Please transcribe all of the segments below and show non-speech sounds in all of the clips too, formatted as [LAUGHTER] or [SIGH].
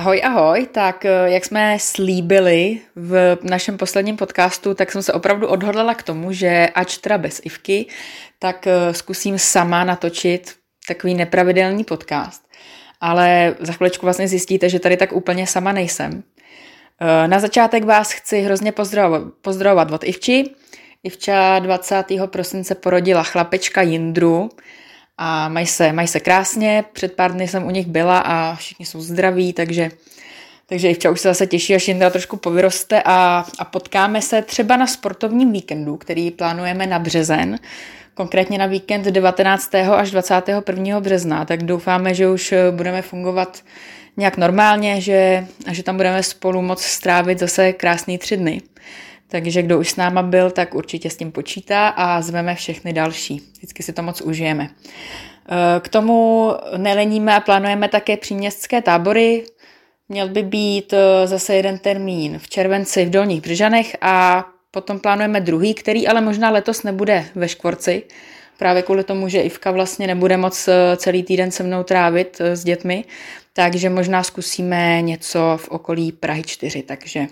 Ahoj, ahoj. Tak eh, jak jsme slíbili v našem posledním podcastu, tak jsem se opravdu odhodlala k tomu, že ač teda bez Ivky, tak eh, zkusím sama natočit takový nepravidelný podcast. Ale za chviličku vlastně zjistíte, že tady tak úplně sama nejsem. Eh, na začátek vás chci hrozně pozdravovat, pozdravovat od Ivči. Ivča 20. prosince porodila chlapečka Jindru, a mají se, mají se krásně. Před pár dny jsem u nich byla a všichni jsou zdraví, takže, takže Ivča už se zase těší, až Jindra trošku povyroste a, a potkáme se třeba na sportovním víkendu, který plánujeme na březen, konkrétně na víkend 19. až 21. března, tak doufáme, že už budeme fungovat nějak normálně, že, a že tam budeme spolu moc strávit zase krásný tři dny. Takže kdo už s náma byl, tak určitě s tím počítá a zveme všechny další. Vždycky si to moc užijeme. Eh, k tomu neleníme a plánujeme také příměstské tábory. Měl by být eh, zase jeden termín v červenci v Dolních Břežanech a potom plánujeme druhý, který ale možná letos nebude ve Škvorci, právě kvůli tomu, že Ivka vlastně nebude moc eh, celý týden se mnou trávit s dětmi, takže možná zkusíme něco v okolí Prahy 4. Takže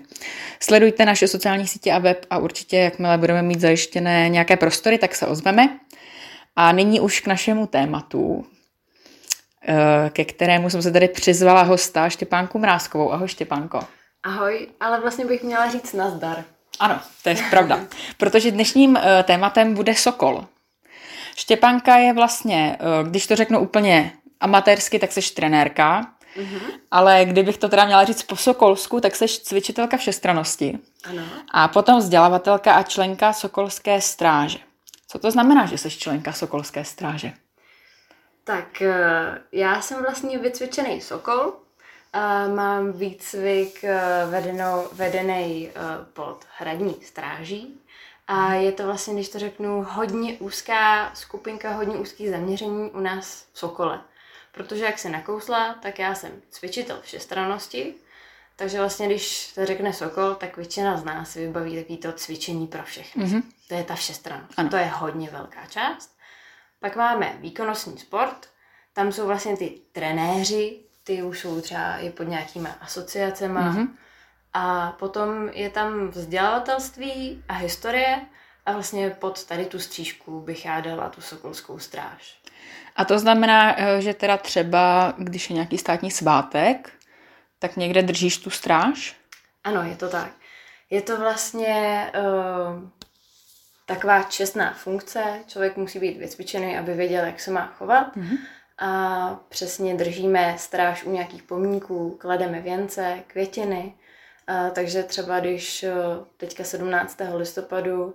sledujte naše sociální sítě a web a určitě, jakmile budeme mít zajištěné nějaké prostory, tak se ozveme. A nyní už k našemu tématu, eh, ke kterému jsem se tady přizvala hosta Štěpánku Mrázkovou. Ahoj Štěpánko. Ahoj, ale vlastně bych měla říct nazdar. Ano, to je pravda. Protože dnešním eh, tématem bude Sokol. Štěpánka je vlastně, eh, když to řeknu úplně amatérsky, tak seš trenérka, mm-hmm. ale kdybych to teda měla říct po Sokolsku, tak seš cvičitelka všestranosti. Ano. A potom vzdělavatelka a členka Sokolské stráže. Co to znamená, že jsi členka Sokolské stráže? Tak eh, já jsem vlastně vycvičený Sokol. Mám výcvik eh, vedenou, vedený eh, pod hradní stráží. A je to vlastně, když to řeknu, hodně úzká skupinka, hodně úzký zaměření u nás v Sokole. Protože jak se nakousla, tak já jsem cvičitel všestrannosti, takže vlastně, když to řekne Sokol, tak většina z nás vybaví takový to cvičení pro všechny. Mm-hmm. To je ta všestrannost. Ano. To je hodně velká část. Pak máme výkonnostní sport, tam jsou vlastně ty trenéři, ty už jsou třeba i pod nějakýma asociacemi. Mm-hmm. A potom je tam vzdělavatelství a historie a vlastně pod tady tu střížku bych já dala tu sokolskou stráž. A to znamená, eh, že teda třeba, když je nějaký státní svátek, tak někde držíš tu stráž? Ano, je to tak. Je to vlastně uh, taková čestná funkce. Člověk musí být vycvičený, aby věděl, jak se má chovat. Mm-hmm. A přesně držíme stráž u nějakých pomníků, klademe věnce, květiny. Uh, takže třeba když uh, teďka 17. listopadu uh,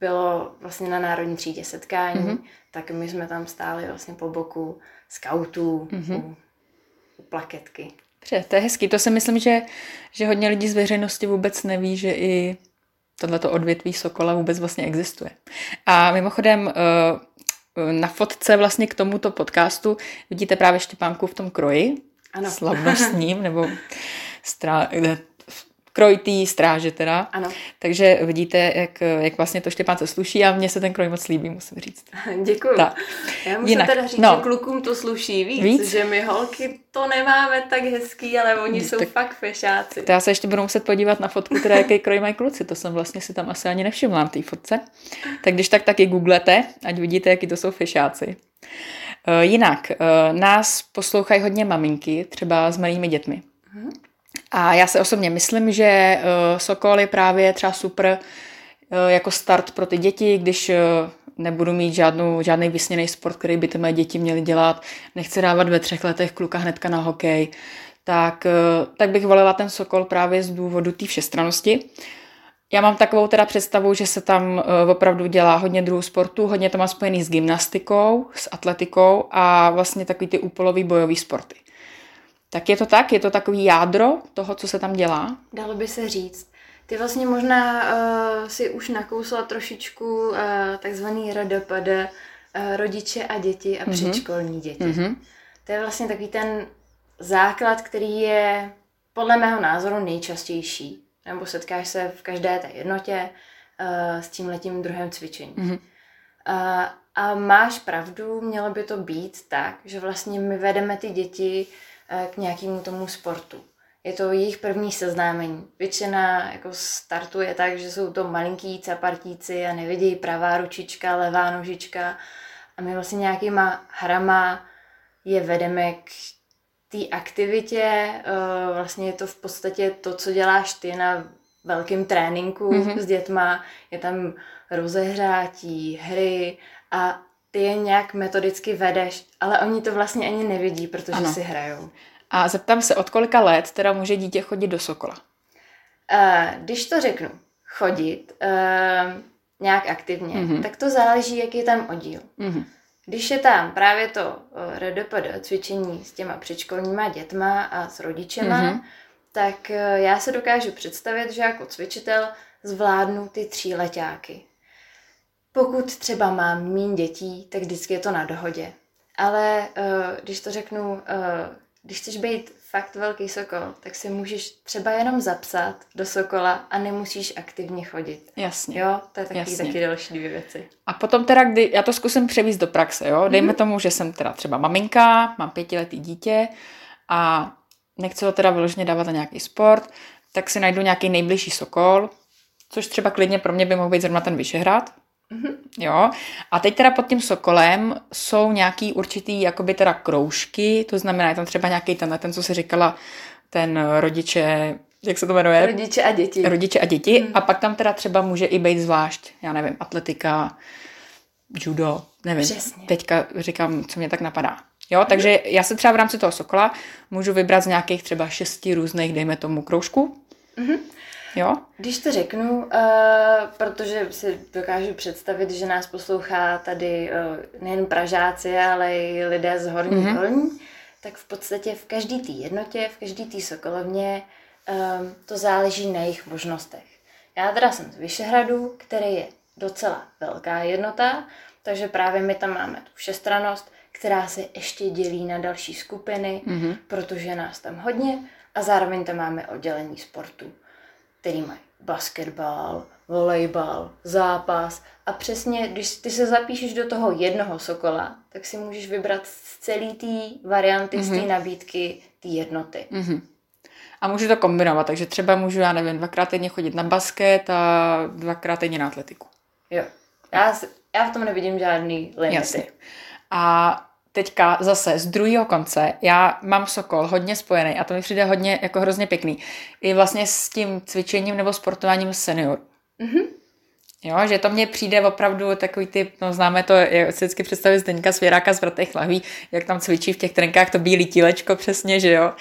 bylo vlastně na Národní třídě setkání, mm-hmm. tak my jsme tam stáli vlastně po boku skautů mm-hmm. u, plaketky. Dobře, to je hezký. To si myslím, že, že hodně lidí z veřejnosti vůbec neví, že i tohleto odvětví Sokola vůbec vlastně existuje. A mimochodem eh, na fotce vlastně k tomuto podcastu vidíte právě Štěpánku v tom kroji, ano. slavnostním, nebo [LAUGHS] strá, kroj té stráže teda. Ano. Takže vidíte, jak, jak vlastně to Štěpánce sluší a mně se ten kroj moc líbí, musím říct. [LAUGHS] Děkuji. Tak. Já musím Jinak, teda říct, no. že klukům to sluší víc, víc, že my holky to nemáme tak hezký, ale oni jsou tak, fakt fešáci. To já se ještě budu muset podívat na fotku, teda jaký kroj mají kluci, to jsem vlastně si tam asi ani nevšimla na té fotce. Tak když tak taky googlete, ať vidíte, jaký to jsou fešáci. Uh, jinak, uh, nás poslouchají hodně maminky, třeba s malými dětmi. Hmm. A já si osobně myslím, že uh, Sokol je právě třeba super uh, jako start pro ty děti, když uh, nebudu mít žádnou, žádný vysněný sport, který by ty mé děti měly dělat, nechci dávat ve třech letech kluka hnedka na hokej, tak, tak bych volila ten Sokol právě z důvodu té všestranosti. Já mám takovou teda představu, že se tam opravdu dělá hodně druhů sportu, hodně to má spojený s gymnastikou, s atletikou a vlastně takový ty úpolový bojový sporty. Tak je to tak? Je to takový jádro toho, co se tam dělá? Dalo by se říct. Ty vlastně možná uh, si už nakousla trošičku uh, takzvaný RDPD, uh, rodiče a děti a mm-hmm. předškolní děti. Mm-hmm. To je vlastně takový ten základ, který je podle mého názoru nejčastější. Nebo setkáš se v každé té jednotě uh, s tím letím druhém cvičení. Mm-hmm. Uh, a máš pravdu, mělo by to být tak, že vlastně my vedeme ty děti k nějakému tomu sportu. Je to jejich první seznámení. Většina jako startuje tak, že jsou to malinký capartíci a nevidějí pravá ručička, levá nožička a my vlastně nějakýma hrama je vedeme k té aktivitě. Eh, vlastně je to v podstatě to, co děláš ty na velkým tréninku mm-hmm. s dětma. Je tam rozehřátí, hry a ty je nějak metodicky vedeš, ale oni to vlastně ani nevidí, protože ano. si hrajou. A zeptám se, od kolika let teda může dítě chodit do Sokola? Uh, když to řeknu, chodit uh, nějak aktivně, mm-hmm. tak to záleží, jaký je tam oddíl. Mm-hmm. Když je tam právě to uh, RDPD, cvičení s těma předškolníma dětma a s rodičema, mm-hmm. tak já se dokážu představit, že jako cvičitel zvládnu ty tříletáky. Pokud třeba mám mín dětí, tak vždycky je to na dohodě. Ale uh, když to řeknu, uh, když chceš být fakt velký sokol, tak si můžeš třeba jenom zapsat do sokola a nemusíš aktivně chodit. Jasně. Jo, to je taky, Jasně. taky další dvě věci. A potom teda, kdy, já to zkusím převíst do praxe, jo, dejme mm-hmm. tomu, že jsem teda třeba maminka, mám pětiletý dítě a nechci ho teda vyloženě dávat na nějaký sport, tak si najdu nějaký nejbližší sokol, což třeba klidně pro mě by mohl být zrovna ten Vyšehrad. Jo. A teď teda pod tím sokolem jsou nějaký určitý jakoby teda kroužky, to znamená, je tam třeba nějaký ten, ten, co si říkala, ten rodiče, jak se to jmenuje? Rodiče a děti. Rodiče a děti. Mm. A pak tam teda třeba může i být zvlášť, já nevím, atletika, judo, nevím. Přesně. Teďka říkám, co mě tak napadá. Jo, takže já se třeba v rámci toho sokola můžu vybrat z nějakých třeba šesti různých, dejme tomu, kroužků. Mm-hmm. Jo? Když to řeknu, uh, protože si dokážu představit, že nás poslouchá tady uh, nejen Pražáci, ale i lidé z Horní mm-hmm. Dolní, tak v podstatě v každé té jednotě, v každé té Sokolovně um, to záleží na jejich možnostech. Já teda jsem z Vyšehradu, který je docela velká jednota, takže právě my tam máme tu všestranost, která se ještě dělí na další skupiny, mm-hmm. protože nás tam hodně a zároveň tam máme oddělení sportu který mají basketbal, volejbal, zápas a přesně, když ty se zapíšeš do toho jednoho sokola, tak si můžeš vybrat z celý té varianty, mm-hmm. z té mhm. nabídky, té jednoty. Mm-hmm. A můžu to kombinovat, takže třeba můžu, já nevím, dvakrát týdně chodit na basket a dvakrát týdně na atletiku. Jo. Já, já v tom nevidím žádný limity. Jasně. A teďka zase z druhého konce, já mám Sokol hodně spojený a to mi přijde hodně jako hrozně pěkný. I vlastně s tím cvičením nebo sportováním senior. Mm-hmm. Jo, že to mně přijde opravdu takový typ, no známe to, je si vždycky představit Zdeňka Svěráka z Vratech lahví, jak tam cvičí v těch trenkách to bílý tílečko přesně, že jo.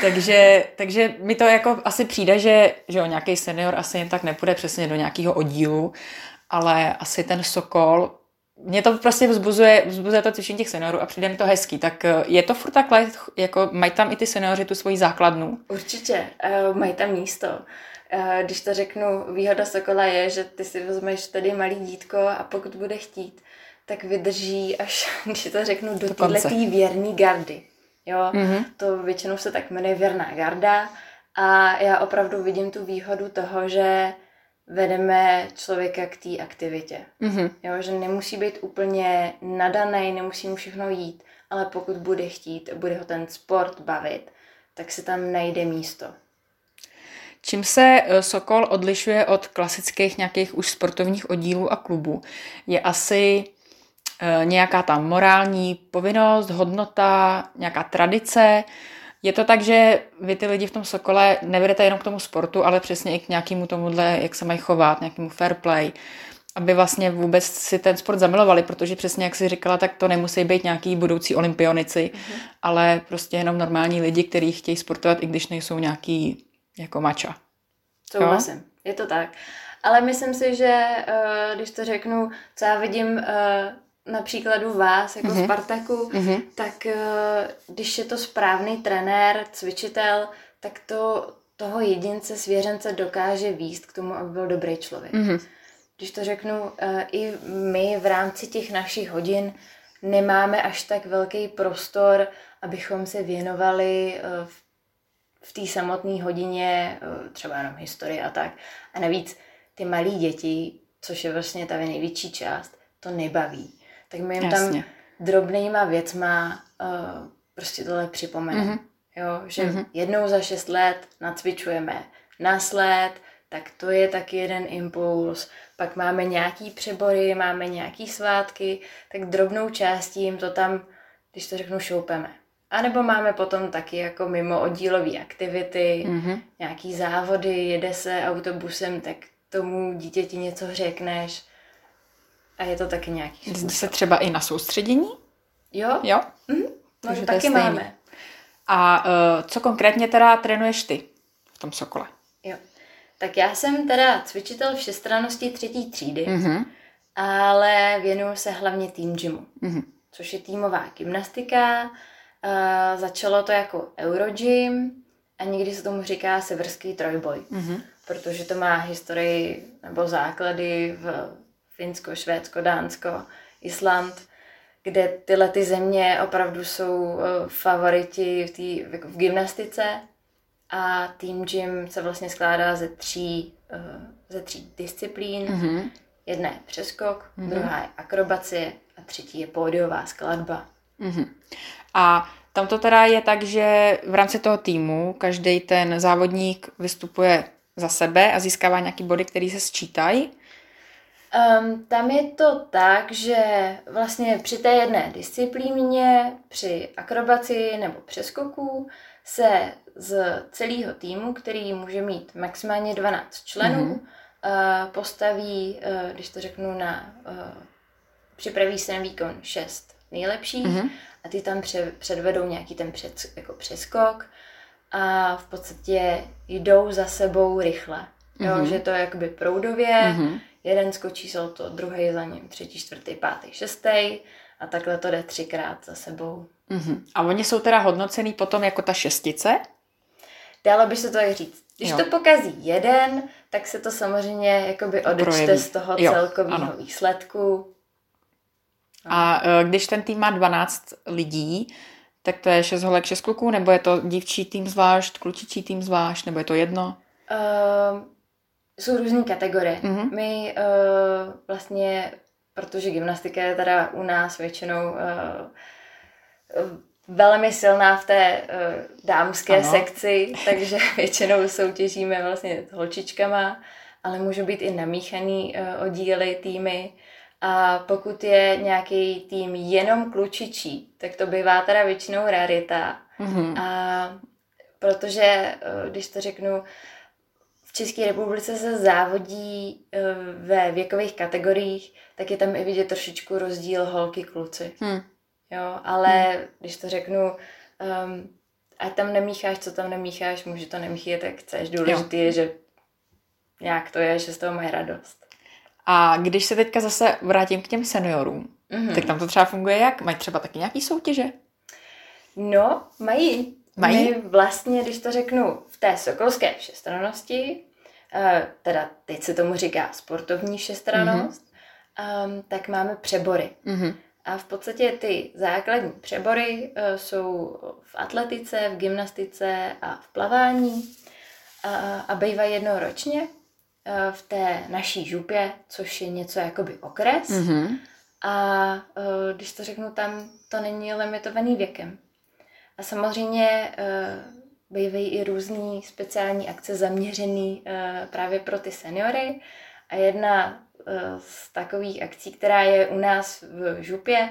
Takže, takže mi to jako asi přijde, že, že jo, nějaký senior asi jen tak nepůjde přesně do nějakého oddílu, ale asi ten Sokol mě to prostě vzbuzuje, vzbuzuje to cvičení těch seniorů a přijde mi to hezký. Tak eh, je to furt takhle, jako mají tam i ty seniori tu svoji základnu? Určitě, uh, mají tam místo. Uh, když to řeknu, výhoda Sokola je, že ty si vezmeš tady malý dítko a pokud bude chtít, tak vydrží až, [LAUGHS] když to řeknu, do této věrní gardy. Jo, mm-hmm. to většinou se tak jmenuje věrná garda a já opravdu vidím tu výhodu toho, že vedeme člověka k té aktivitě. Mm-hmm. Jo, že nemusí být úplně nadaný, nemusí mu všechno jít, ale pokud bude chtít, bude ho ten sport bavit, tak se tam najde místo. Čím se eh, Sokol odlišuje od klasických nějakých už sportovních oddílů a klubů? Je asi e, nějaká tam morální povinnost, hodnota, nějaká tradice, je to tak, že vy ty lidi v tom Sokole nevedete jenom k tomu sportu, ale přesně i k nějakému tomuhle, jak se mají chovat, nějakému fair play, aby vlastně vůbec si ten sport zamilovali, protože přesně jak jsi říkala, tak to nemusí být nějaký budoucí olympionici, mm-hmm. ale prostě jenom normální lidi, kteří chtějí sportovat, i když nejsou nějaký jako mača. Souhlasím, je to tak. Ale myslím si, že uh, když to řeknu, co já vidím uh, na příkladu vás jako mm-hmm. Spartaku, mm-hmm. tak eh, když je to správný trenér, cvičitel, tak to toho jedince, svěřence dokáže výst k tomu, aby byl dobrý člověk. Mm-hmm. Když to řeknu, eh, i my v rámci těch našich hodin nemáme až tak velký prostor, abychom se věnovali eh, v té samotné hodině třeba jenom historii a tak. A navíc ty malí děti, což je vlastně ta největší část, to nebaví tak my jim Jasně. tam drobnýma věcma uh, prostě tohle připomeneme. Mm-hmm. Jo, že mm-hmm. jednou za šest let nacvičujeme na sled, tak to je taky jeden impuls. Pak máme nějaký přebory, máme nějaký svátky, tak drobnou částí jim to tam, když to řeknu, šoupeme. A nebo máme potom taky jako mimo oddílové aktivity, mm-hmm. nějaký závody, jede se autobusem, tak tomu dítěti něco řekneš a je to taky nějaký způsob. se třeba i na soustředění? Jo. Jo? Mm-hmm. No, taky máme. A uh, co konkrétně teda trénuješ ty v tom Sokole? Jo. Tak já jsem teda cvičitel všestrannosti třetí třídy, mm-hmm. ale věnuju se hlavně tým gymu, mm-hmm. což je týmová gymnastika. Uh, začalo to jako Eurogym a někdy se tomu říká severský trojboj, mm-hmm. protože to má historii nebo základy v Finsko, Švédsko, Dánsko, Island, kde tyhle ty země opravdu jsou uh, favoriti v, tý, v, gymnastice a Team Gym se vlastně skládá ze tří, uh, ze tří disciplín. Mm-hmm. Jedna je přeskok, mm-hmm. druhá je akrobacie a třetí je pódiová skladba. Mm-hmm. A tam to teda je tak, že v rámci toho týmu každý ten závodník vystupuje za sebe a získává nějaký body, které se sčítají. Um, tam je to tak, že vlastně při té jedné disciplíně, při akrobaci nebo přeskoku se z celého týmu, který může mít maximálně 12 členů, mm-hmm. uh, postaví, uh, když to řeknu, na uh, připraví se na výkon 6 nejlepších mm-hmm. a ty tam pře- předvedou nějaký ten před, jako přeskok a v podstatě jdou za sebou rychle. Mm-hmm. Jo, mhm. že to je jakoby proudově, mm-hmm. Jeden skočí to, druhý za ním, třetí, čtvrtý, pátý, šestý a takhle to jde třikrát za sebou. Mm-hmm. A oni jsou teda hodnocený potom jako ta šestice? Dalo by se to i říct. Když jo. to pokazí jeden, tak se to samozřejmě jakoby odečte z toho celkového výsledku. A e, když ten tým má 12 lidí, tak to je 6 holek, 6 kluků, nebo je to dívčí tým zvlášť, klučičí tým zvlášť, nebo je to jedno? Uh, jsou různé kategorie. Mm-hmm. My uh, vlastně, protože gymnastika je teda u nás většinou uh, velmi silná v té uh, dámské ano. sekci, [LAUGHS] takže většinou soutěžíme vlastně s holčičkama, ale můžou být i namíchaný uh, oddíly, týmy. A pokud je nějaký tým jenom klučičí, tak to bývá teda většinou rarita. Mm-hmm. A protože, když to řeknu, v České republice se závodí uh, ve věkových kategoriích, tak je tam i vidět trošičku rozdíl holky kluci. Hmm. Jo, ale hmm. když to řeknu, um, ať tam nemícháš, co tam nemícháš, může to nemíchat, jak chceš. Důležité je, že nějak to je, že z toho mají radost. A když se teďka zase vrátím k těm seniorům, mm-hmm. tak tam to třeba funguje jak? Mají třeba taky nějaký soutěže? No, mají. Mají? My vlastně, když to řeknu, té sokolské všestrannosti, uh, teda teď se tomu říká sportovní všestranost, mm-hmm. um, tak máme přebory. Mm-hmm. A v podstatě ty základní přebory uh, jsou v atletice, v gymnastice a v plavání a, a bývají jednou ročně uh, v té naší župě, což je něco jakoby okres. Mm-hmm. A uh, když to řeknu, tam to není limitovaný věkem. A samozřejmě uh, bývají i různé speciální akce zaměřené uh, právě pro ty seniory. A jedna z takových akcí, která je u nás v župě,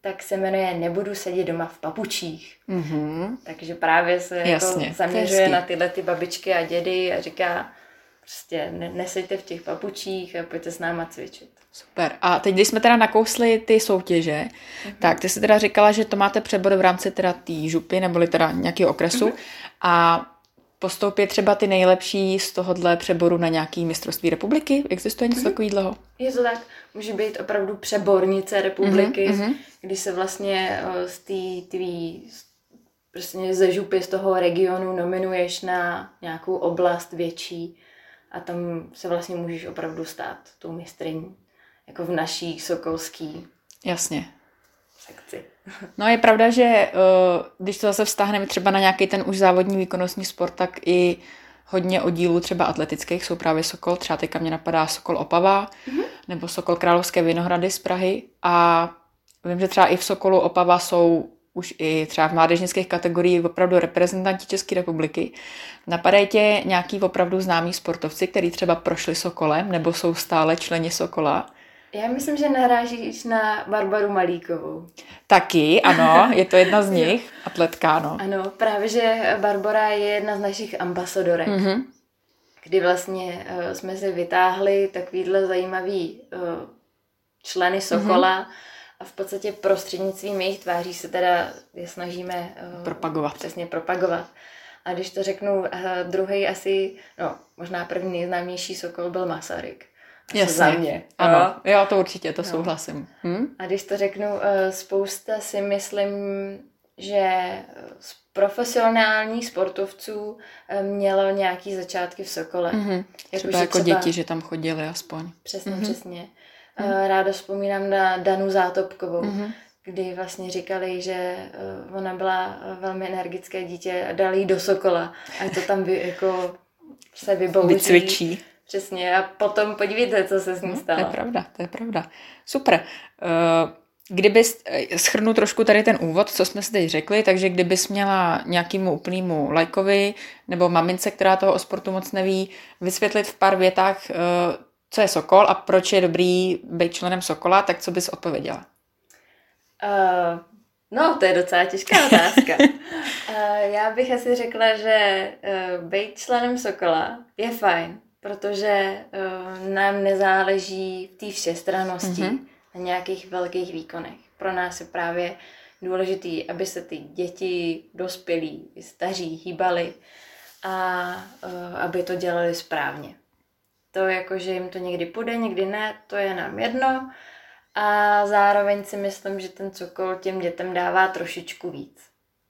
tak se jmenuje Nebudu sedět doma v papučích. Mm-hmm. Takže právě se Jasně, jako zaměřuje na tyhle ty babičky a dědy a říká, prostě ne, neseďte v těch papučích a pojďte s náma cvičit. Super. A teď, když jsme teda nakousli ty soutěže, mm-hmm. tak ty jsi teda říkala, že to máte přebor v rámci teda té župy, neboli teda nějakého okresu. Mm-hmm. A postoupit třeba ty nejlepší z tohohle přeboru na nějaký mistrovství republiky? Existuje něco mm-hmm. takového? Je to tak. Může být opravdu přebornice republiky, mm-hmm. kdy se vlastně eh, z té tvý prostě ze župy z toho regionu nominuješ na nějakou oblast větší a tam se vlastně můžeš opravdu stát tou mistrní, jako v naší sokolský Jasně. sekci. No je pravda, že eh, když to zase vztáhneme třeba na nějaký ten už závodní výkonnostní sport, tak i hodně oddílů třeba atletických jsou právě Sokol, třeba teďka mě napadá Sokol Opava, mm-hmm. nebo Sokol Královské Vinohrady z Prahy a vím, že třeba i v Sokolu Opava jsou už i třeba v mládežnických kategoriích opravdu reprezentanti České republiky. Napadají tě nějaký opravdu známí sportovci, kteří třeba prošli Sokolem nebo jsou stále členi Sokola? Já myslím, že narážíš na Barbaru Malíkovou. Taky, ano, je to jedna z [LAUGHS] nich, atletka, no. Ano, právě, že Barbara je jedna z našich ambasadorek. Mm-hmm. Kdy vlastně uh, jsme si vytáhli takovýhle zajímavý uh, členy Sokola mm-hmm. a v podstatě prostřednictvím jejich tváří se teda je snažíme uh, propagovat. Přesně propagovat. A když to řeknu, uh, druhý asi, no možná první nejznámější Sokol byl Masaryk. Jasně. Za mě. Ano, no. jo, to určitě, to no. souhlasím. Hm? A když to řeknu, uh, spousta si myslím, že z profesionálních sportovců mělo nějaký začátky v Sokole. Mm-hmm. Jako, třeba jako třeba... děti, že tam chodili aspoň. Přesně, mm-hmm. přesně. Mm-hmm. Ráda vzpomínám na Danu Zátopkovou, mm-hmm. kdy vlastně říkali, že ona byla velmi energické dítě a dali jí do Sokola a to tam vy, jako se vybouří. Vycvičí. Přesně a potom podívejte, co se s ní stalo. No, to je pravda, to je pravda. Super. Eh, schrnu trošku tady ten úvod, co jsme si teď řekli, takže kdybys měla nějakému úplnému lajkovi nebo mamince, která toho o sportu moc neví, vysvětlit v pár větách, uh, co je Sokol a proč je dobrý být členem Sokola, tak co bys odpověděla? Uh, no, to je docela těžká otázka. uh, [LAUGHS] já bych asi řekla, že uh, být členem Sokola je fajn, protože uh, nám nezáleží v té všestrannosti mm-hmm. na nějakých velkých výkonech. Pro nás je právě důležitý, aby se ty děti, dospělí, staří hýbali a uh, aby to dělali správně. To jako, že jim to někdy půjde, někdy ne, to je nám jedno. A zároveň si myslím, že ten cokol těm dětem dává trošičku víc.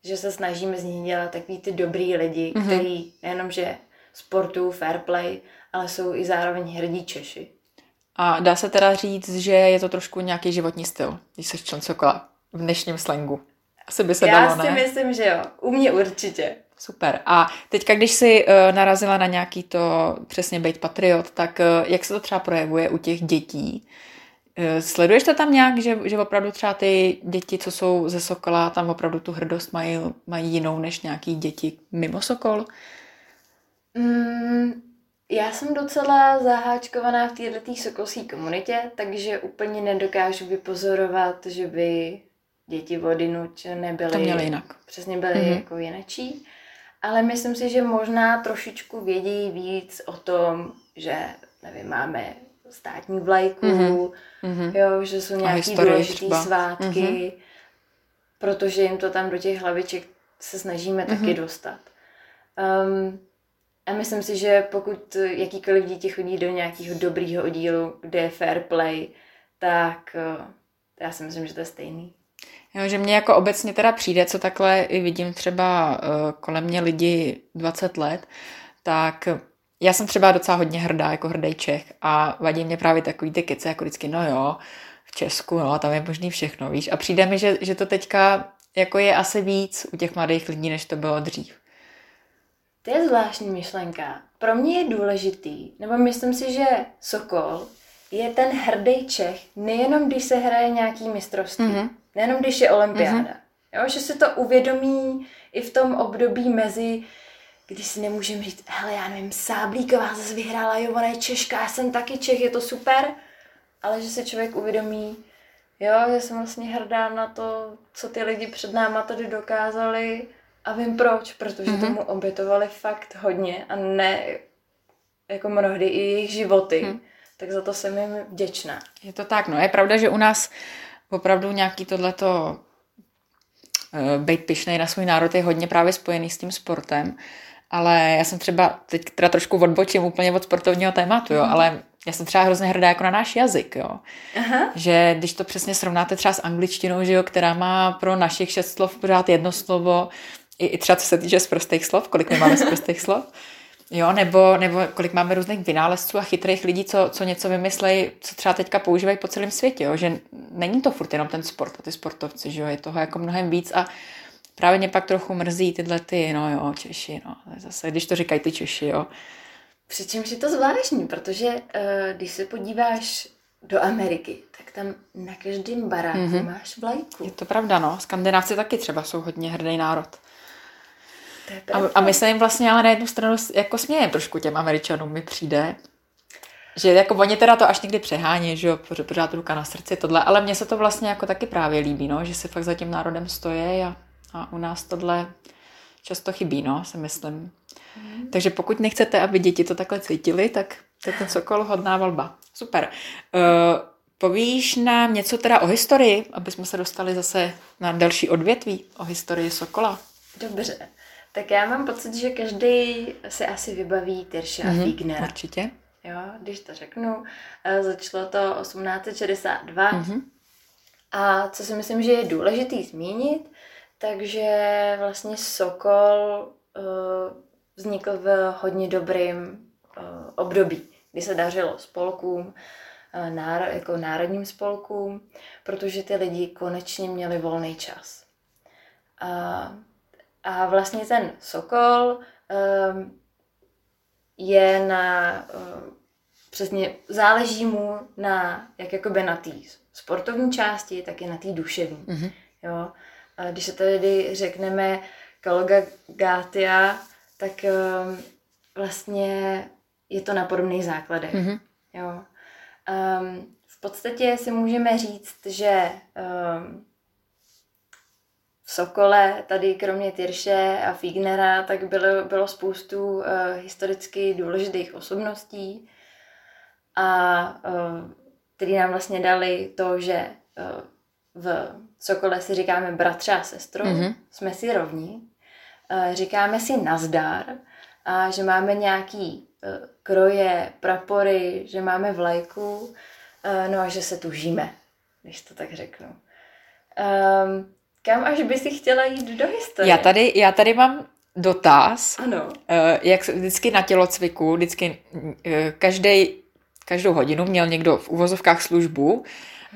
Že se snažíme z nich dělat takový ty dobrý lidi, mm-hmm. který nejenom, že sportují fair play, ale jsou i zároveň hrdí Češi. A dá se teda říct, že je to trošku nějaký životní styl, když jsi člen Sokola v dnešním slangu. Asi by se Já dalo, si myslím, že jo. U mě určitě. Super. A teďka, když jsi uh, narazila na nějaký to přesně být patriot, tak uh, jak se to třeba projevuje u těch dětí? Uh, sleduješ to tam nějak, že, že opravdu třeba ty děti, co jsou ze Sokola, tam opravdu tu hrdost mají, mají jinou než nějaký děti mimo Sokol? Mm, já jsem docela zaháčkovaná v této sokolské komunitě, takže úplně nedokážu vypozorovat, že by děti vodinuč nebyly... To měly jinak. Přesně byly mm-hmm. jako jinačí. Ale myslím si, že možná trošičku vědí víc o tom, že, nevím, máme státní vlajku, mm-hmm. jo, že jsou nějaký důležitý svátky, mm-hmm. protože jim to tam do těch hlaviček se snažíme mm-hmm. taky dostat. Um, a myslím si, že pokud jakýkoliv dítě chodí do nějakého dobrýho oddílu, kde je fair play, tak uh, já si myslím, že to je stejný. Jo, že mě jako obecně teda přijde, co takhle i vidím třeba uh, kolem mě lidi 20 let, tak já jsem třeba docela hodně hrdá, jako hrdý Čech a vadí mě právě takový ty kece, jako vždycky, no jo, v Česku, no, tam je možný všechno, víš. A přijde mi, že, že to teďka jako je asi víc u těch mladých lidí, než to bylo dřív. To je zvláštní myšlenka. Pro mě je důležitý, nebo myslím si, že Sokol je ten hrdý Čech, nejenom když se hraje nějaký mistrovství, mm-hmm. nejenom když je olympiáda. Mm-hmm. Jo, že se to uvědomí i v tom období mezi, když si nemůžeme říct, hele, já nevím, Sáblíková zase vyhrála, jo, ona je Češka, já jsem taky Čech, je to super, ale že se člověk uvědomí, jo, že jsem vlastně hrdá na to, co ty lidi před náma tady dokázali a vím proč, protože mm-hmm. tomu obětovali fakt hodně a ne jako mnohdy i jejich životy. Mm. Tak za to jsem jim vděčná. Je to tak, no. Je pravda, že u nás opravdu nějaký tohleto uh, být pišnej na svůj národ je hodně právě spojený s tím sportem. Ale já jsem třeba, teď teda trošku odbočím úplně od sportovního tématu, jo, mm. ale já jsem třeba hrozně hrdá jako na náš jazyk, jo. Aha. Že když to přesně srovnáte třeba s angličtinou, že jo, která má pro našich šest slov pořád jedno slovo, i, i třeba co se týče z prostých slov, kolik my máme z prostých slov, jo, nebo, nebo kolik máme různých vynálezců a chytrých lidí, co, co něco vymyslejí, co třeba teďka používají po celém světě, jo, že není to furt jenom ten sport a ty sportovci, že jo, je toho jako mnohem víc a právě mě pak trochu mrzí tyhle ty, no jo, Češi, no, zase, když to říkají ty Češi, jo. Přičemž je to zvláštní, protože uh, když se podíváš do Ameriky, tak tam na každém baráku mm-hmm. máš vlajku. Je to pravda, no. Skandinávci taky třeba jsou hodně hrdý národ. A, a my se jim vlastně ale na jednu stranu jako smějeme trošku těm Američanům, mi přijde, že jako oni teda to až někdy přehání, že jo, pořád ruka na srdci, tohle, ale mně se to vlastně jako taky právě líbí, no, že si fakt za tím národem stojí a, a u nás tohle často chybí, no, si myslím. Mm. Takže pokud nechcete, aby děti to takhle cítili, tak, tak ten Sokol hodná volba. Super. Uh, povíš nám něco teda o historii, aby jsme se dostali zase na další odvětví o historii Sokola? Dobře. Tak já mám pocit, že každý se asi vybaví Tyrše mm-hmm, a Fignera. Určitě. Jo, když to řeknu, eh, začalo to 1862 mm-hmm. a co si myslím, že je důležitý zmínit, takže vlastně Sokol uh, vznikl v hodně dobrým uh, období, kdy se dařilo spolkům, uh, náro, jako národním spolkům, protože ty lidi konečně měli volný čas. Uh, a vlastně ten Sokol um, je na, uh, přesně záleží mu na, jak jakoby na té sportovní části, tak i na té duševní. Mm-hmm. Jo? A když se tady řekneme Kalga Gatia, tak um, vlastně je to na podobných základech. Mm-hmm. Jo? Um, v podstatě si můžeme říct, že um, v Sokole, tady kromě Tyrše a Fignera, tak bylo, bylo spoustu uh, historicky důležitých osobností, a uh, který nám vlastně dali to, že uh, v Sokole si říkáme bratře a sestro, mm-hmm. jsme si rovní, uh, říkáme si nazdar a že máme nějaký uh, kroje, prapory, že máme vlajku, uh, no a že se tužíme, když to tak řeknu. Um, kam až by si chtěla jít do historie? Já tady, já tady mám dotaz. Ano. Uh, jak vždycky na tělocviku, vždycky uh, každý každou hodinu měl někdo v uvozovkách službu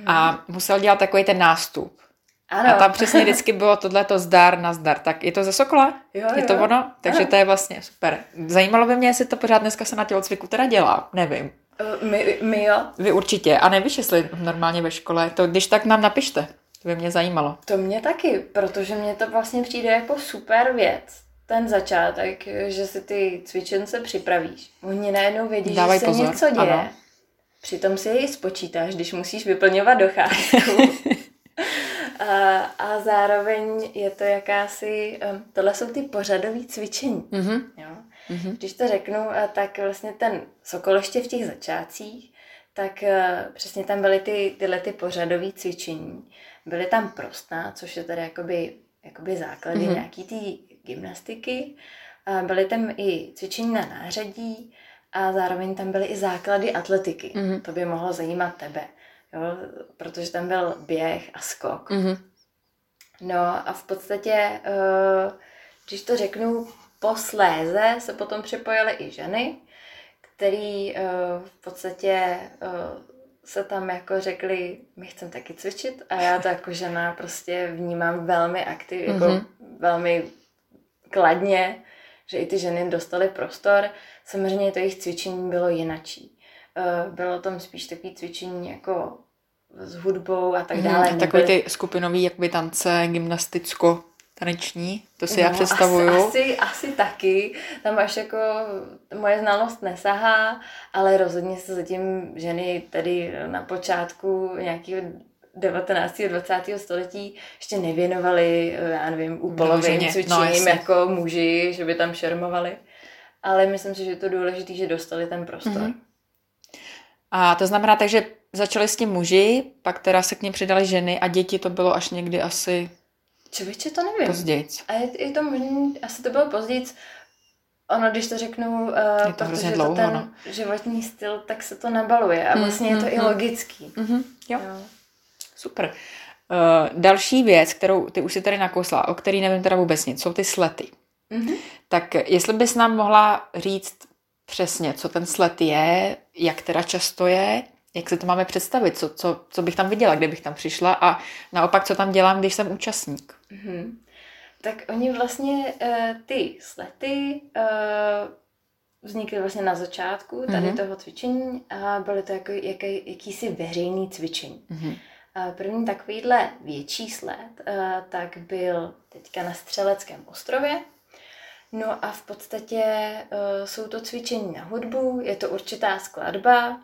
a hmm. musel dělat takový ten nástup. Ano. A tam přesně vždycky bylo tohleto zdar na zdar. Tak je to ze Sokola? Jo, je jo. to ono? Takže ano. to je vlastně super. Zajímalo by mě, jestli to pořád dneska se na tělocviku teda dělá. Nevím. Uh, my, my jo. Vy určitě. A nevíš, jestli normálně ve škole. To když tak nám napište. To by mě zajímalo. To mě taky, protože mě to vlastně přijde jako super věc. Ten začátek, že si ty cvičence připravíš. Oni najednou vědí, Dávaj že se pozor. něco děje. Ano. Přitom si ji spočítáš, když musíš vyplňovat docházku. [LAUGHS] a, a zároveň je to jakási, tohle jsou ty pořadové cvičení. Mm-hmm. Jo? Mm-hmm. Když to řeknu, tak vlastně ten Sokol ještě v těch začátcích, tak uh, přesně tam byly ty, tyhle ty pořadové cvičení. Byly tam prostná, což je tady jakoby, jakoby základy mm-hmm. nějaký ty gymnastiky. Byly tam i cvičení na nářadí, a zároveň tam byly i základy atletiky. Mm-hmm. To by mohlo zajímat tebe, jo? protože tam byl běh a skok. Mm-hmm. No a v podstatě, eh, když to řeknu, posléze se potom připojily i ženy, který eh, v podstatě eh, se tam jako řekli, my chceme taky cvičit a já to jako žena prostě vnímám velmi aktiv, jako mm-hmm. velmi kladně, že i ty ženy dostaly prostor. Samozřejmě to jejich cvičení bylo jinačí. Eh, bylo tam spíš takové cvičení jako s hudbou a tak mhm, dále. Mm, takový ty skupinový jakoby tance, gymnasticko, taneční, to si no, já představuju. Asi, asi, asi taky, tam až jako moje znalost nesahá, ale rozhodně se zatím ženy tady na počátku nějakého 19. a 20. století ještě nevěnovali, eh, já nevím, úpolovým no, cvičením no, jako muži, že by tam šermovali. Ale myslím si, že je to důležité, že dostali ten prostor. Mm-hmm. A to znamená tak, že začali s tím muži, pak teda se k ním přidali ženy a děti to bylo až někdy asi... Čověče, to nevím. Později. A je, je to možný, asi to bylo později. Ono, když to řeknu, uh, je to protože dlouho, to ten no. životní styl, tak se to nabaluje a vlastně mm, je to mm, i mm. logický. Mm, jo. jo. Super. Uh, další věc, kterou ty už si tady nakousla, o který nevím teda vůbec nic, jsou ty slety. Mm-hmm. Tak jestli bys nám mohla říct přesně, co ten slet je, jak teda často je, jak se to máme představit, co, co, co bych tam viděla, kdybych tam přišla a naopak, co tam dělám, když jsem účastník. Mm-hmm. Tak oni vlastně uh, ty slety uh, vznikly vlastně na začátku tady mm-hmm. toho cvičení a byly to jako jaký, jakýsi veřejný cvičení. Mm-hmm. První takovýhle větší sled tak byl teďka na Střeleckém ostrově. No a v podstatě jsou to cvičení na hudbu, je to určitá skladba,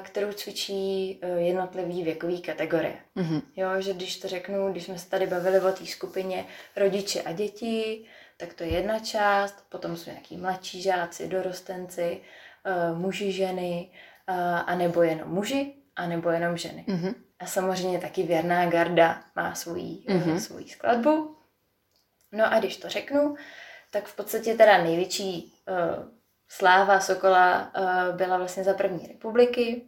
kterou cvičí jednotlivý věkový kategorie. Mm-hmm. Jo, že když to řeknu, když jsme se tady bavili o té skupině rodiče a děti, tak to je jedna část, potom jsou nějaký mladší žáci, dorostenci, muži, ženy, a nebo jenom muži, a nebo jenom ženy. Mm-hmm. A samozřejmě taky věrná garda má svoji, mm-hmm. svoji skladbu. No a když to řeknu, tak v podstatě teda největší sláva Sokola uh, byla vlastně za první republiky,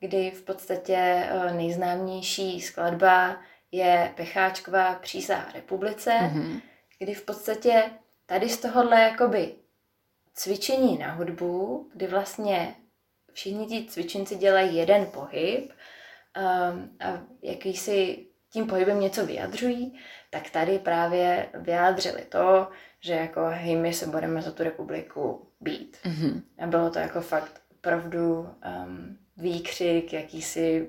kdy v podstatě uh, nejznámější skladba je Pecháčková přísaha republice, mm-hmm. kdy v podstatě tady z tohohle jakoby cvičení na hudbu, kdy vlastně všichni ti cvičenci dělají jeden pohyb um, a jakýsi tím pohybem něco vyjadřují, tak tady právě vyjádřili to, že jako hej, my se budeme za tu republiku být. Mm-hmm. A bylo to jako fakt opravdu um, výkřik, jakýsi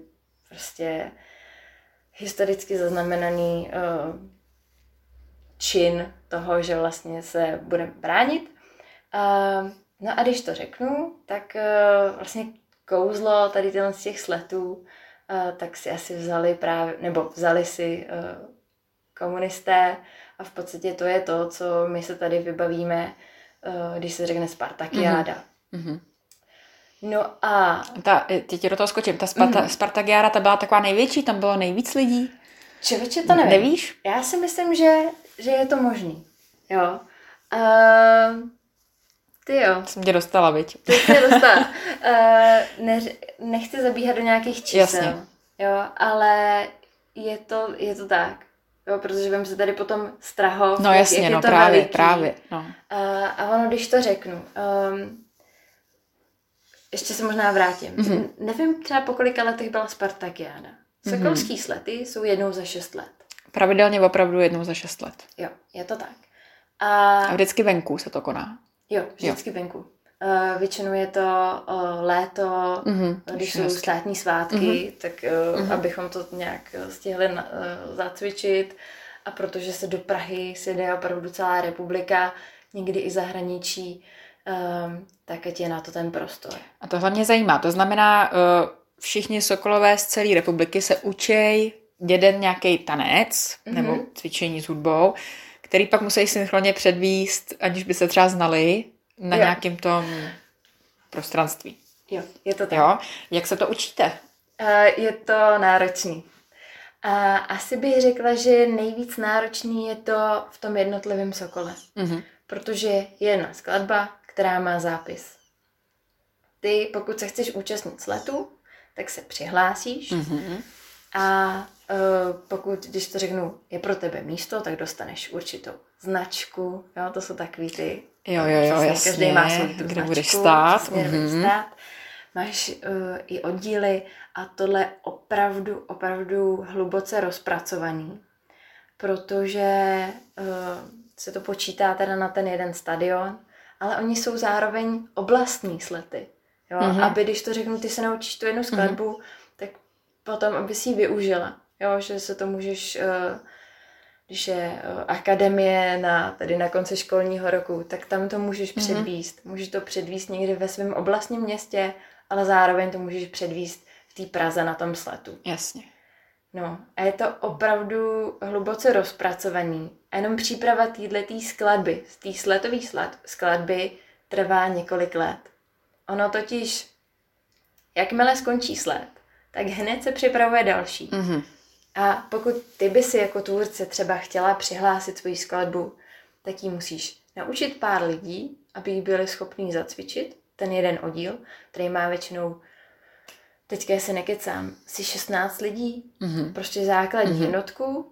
prostě historicky zaznamenaný uh, čin toho, že vlastně se budeme bránit. Uh, no a když to řeknu, tak uh, vlastně kouzlo tady těchto z těch sletů, uh, tak si asi vzali právě, nebo vzali si uh, komunisté a v podstatě to je to, co my se tady vybavíme, když se řekne Spartakiáda. Mm-hmm. No a... Ta, teď do toho skočím. Ta Sparta, mm-hmm. Spartakiáda, ta byla taková největší, tam bylo nejvíc lidí. Čeveče, to nevím. Nevíš? Já si myslím, že, že je to možný. Jo. Uh, ty jo. Jsem tě dostala, viď? Ty jsi dostala. uh, ne, nechci zabíhat do nějakých čísel. Jasně. Jo, ale je to, je to tak. Jo, protože vím se tady potom Strahov, no, jasně, jak je no, to právě, veliký. právě. No. Uh, a ono, když to řeknu, um, ještě se možná vrátím. Mm-hmm. Nevím třeba po kolika letech byla Spartakiáda. Sokolský mm-hmm. slety jsou jednou za šest let. Pravidelně opravdu jednou za šest let. Jo, je to tak. A, a vždycky venku se to koná. Jo, vždycky jo. venku. Uh, většinou je to uh, léto, mm-hmm, když jsou státní svátky, mm-hmm. tak uh, mm-hmm. abychom to nějak stihli uh, zacvičit. A protože se do Prahy se jde opravdu celá republika, někdy i zahraničí, um, tak ať je na to ten prostor. A to hlavně zajímá. To znamená, uh, všichni sokolové z celé republiky se učej jeden nějaký tanec mm-hmm. nebo cvičení s hudbou, který pak musí synchronně předvíst, aniž by se třeba znali na jo. nějakým tom prostranství. Jo, je to tak. Jo? Jak se to učíte? Uh, je to náročný. A asi bych řekla, že nejvíc náročný je to v tom jednotlivém sokole. Mm-hmm. Protože je jedna skladba, která má zápis. Ty, pokud se chceš účastnit sletu, tak se přihlásíš mm-hmm. a uh, pokud, když to řeknu, je pro tebe místo, tak dostaneš určitou značku, jo, to jsou takový ty, jo, jo, jo, jasně, každý má svou tu kde značku, budeš stát, mm-hmm. stát. Máš uh, i oddíly a tohle je opravdu, opravdu hluboce rozpracovaný, protože uh, se to počítá teda na ten jeden stadion, ale oni jsou zároveň oblastní slety. Jo? Mm-hmm. Aby když to řeknu, ty se naučíš tu jednu skladbu, mm-hmm. tak potom, aby si ji využila. Jo? Že se to můžeš, uh, když je uh, akademie na, tady na konci školního roku, tak tam to můžeš mm-hmm. předvíst. Můžeš to předvíst někdy ve svém oblastním městě, ale zároveň to můžeš předvíst v té Praze na tom sletu. Jasně. No a je to opravdu hluboce rozpracovaný. A jenom příprava této skladby, z té sletové skladby trvá několik let. Ono totiž, jakmile skončí sled, tak hned se připravuje další. Mm-hmm. A pokud ty by si jako tvůrce třeba chtěla přihlásit svoji skladbu, tak ji musíš naučit pár lidí, aby ji byli schopní zacvičit, ten jeden oddíl, který má většinou, teďka se nekecám, si 16 lidí, mm-hmm. prostě základní mm-hmm. jednotku,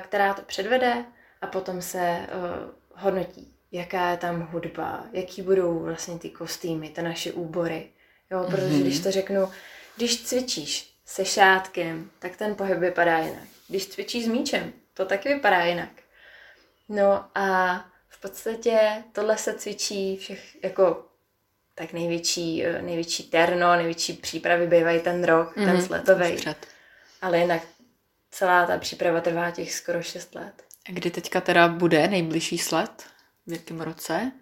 která to předvede a potom se uh, hodnotí jaká je tam hudba, jaký budou vlastně ty kostýmy, ty naše úbory. Jo, protože mm-hmm. když to řeknu, když cvičíš se šátkem, tak ten pohyb vypadá jinak. Když cvičíš s míčem, to taky vypadá jinak. No a v podstatě tohle se cvičí všech, jako tak největší, eh, největší terno, největší přípravy bývají ten rok, mm-hmm. ten sletový. Ale jinak celá ta příprava trvá těch skoro 6 let. A kdy teďka teda bude nejbližší sled? V jakém roce?